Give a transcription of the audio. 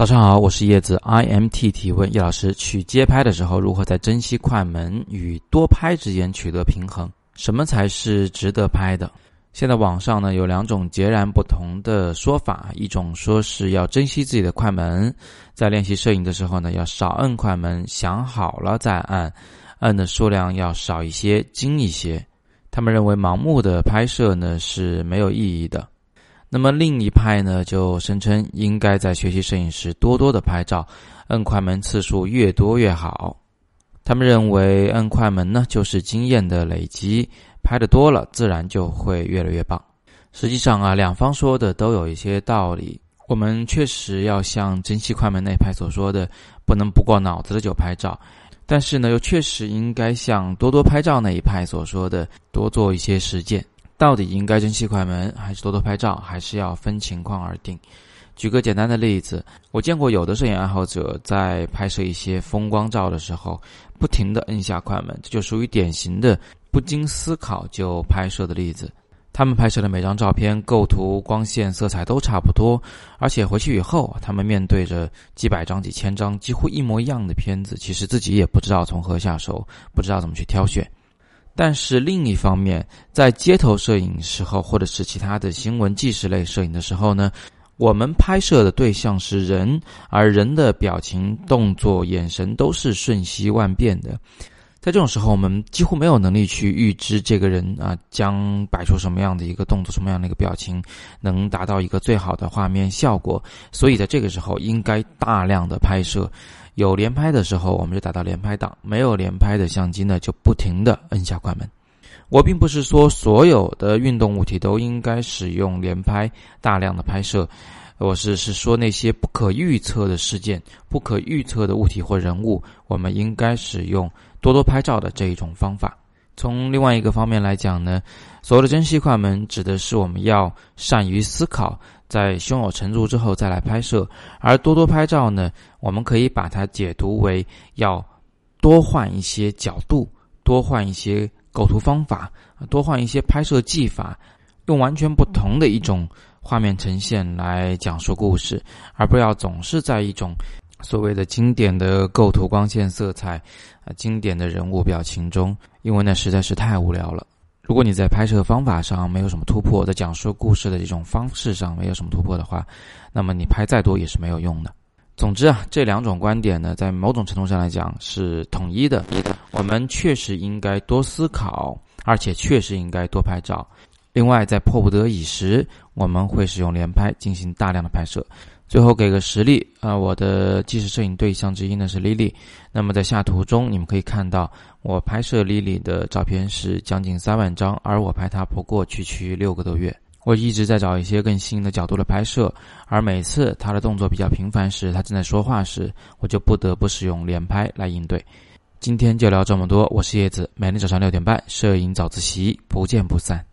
早上好，我是叶子。IMT 提问：叶老师，取街拍的时候，如何在珍惜快门与多拍之间取得平衡？什么才是值得拍的？现在网上呢有两种截然不同的说法，一种说是要珍惜自己的快门，在练习摄影的时候呢要少摁快门，想好了再按，按的数量要少一些，精一些。他们认为盲目的拍摄呢是没有意义的。那么另一派呢，就声称应该在学习摄影时多多的拍照，摁快门次数越多越好。他们认为摁快门呢，就是经验的累积，拍的多了，自然就会越来越棒。实际上啊，两方说的都有一些道理。我们确实要像珍惜快门那派所说的，不能不过脑子的就拍照。但是呢，又确实应该像多多拍照那一派所说的，多做一些实践。到底应该珍惜快门，还是多多拍照，还是要分情况而定。举个简单的例子，我见过有的摄影爱好者在拍摄一些风光照的时候，不停地摁下快门，这就属于典型的不经思考就拍摄的例子。他们拍摄的每张照片构图、光线、色彩都差不多，而且回去以后，他们面对着几百张、几千张几乎一模一样的片子，其实自己也不知道从何下手，不知道怎么去挑选。但是另一方面，在街头摄影时候，或者是其他的新闻纪实类摄影的时候呢，我们拍摄的对象是人，而人的表情、动作、眼神都是瞬息万变的。在这种时候，我们几乎没有能力去预知这个人啊将摆出什么样的一个动作、什么样的一个表情，能达到一个最好的画面效果。所以在这个时候，应该大量的拍摄。有连拍的时候，我们就打到连拍档；没有连拍的相机呢，就不停的摁下快门。我并不是说所有的运动物体都应该使用连拍大量的拍摄，我是是说那些不可预测的事件、不可预测的物体或人物，我们应该使用多多拍照的这一种方法。从另外一个方面来讲呢，所谓的珍惜快门，指的是我们要善于思考。在胸有成竹之后再来拍摄，而多多拍照呢，我们可以把它解读为要多换一些角度，多换一些构图方法，多换一些拍摄技法，用完全不同的一种画面呈现来讲述故事，而不要总是在一种所谓的经典的构图、光线、色彩啊、经典的人物表情中，因为那实在是太无聊了。如果你在拍摄方法上没有什么突破，在讲述故事的这种方式上没有什么突破的话，那么你拍再多也是没有用的。总之啊，这两种观点呢，在某种程度上来讲是统一的。我们确实应该多思考，而且确实应该多拍照。另外，在迫不得已时，我们会使用连拍进行大量的拍摄。最后给个实例啊，我的纪实摄影对象之一呢是 Lily。那么在下图中，你们可以看到我拍摄 Lily 的照片是将近三万张，而我拍她不过区区六个多月。我一直在找一些更新颖的角度的拍摄，而每次她的动作比较频繁时，她正在说话时，我就不得不使用连拍来应对。今天就聊这么多，我是叶子，每天早上六点半，摄影早自习，不见不散。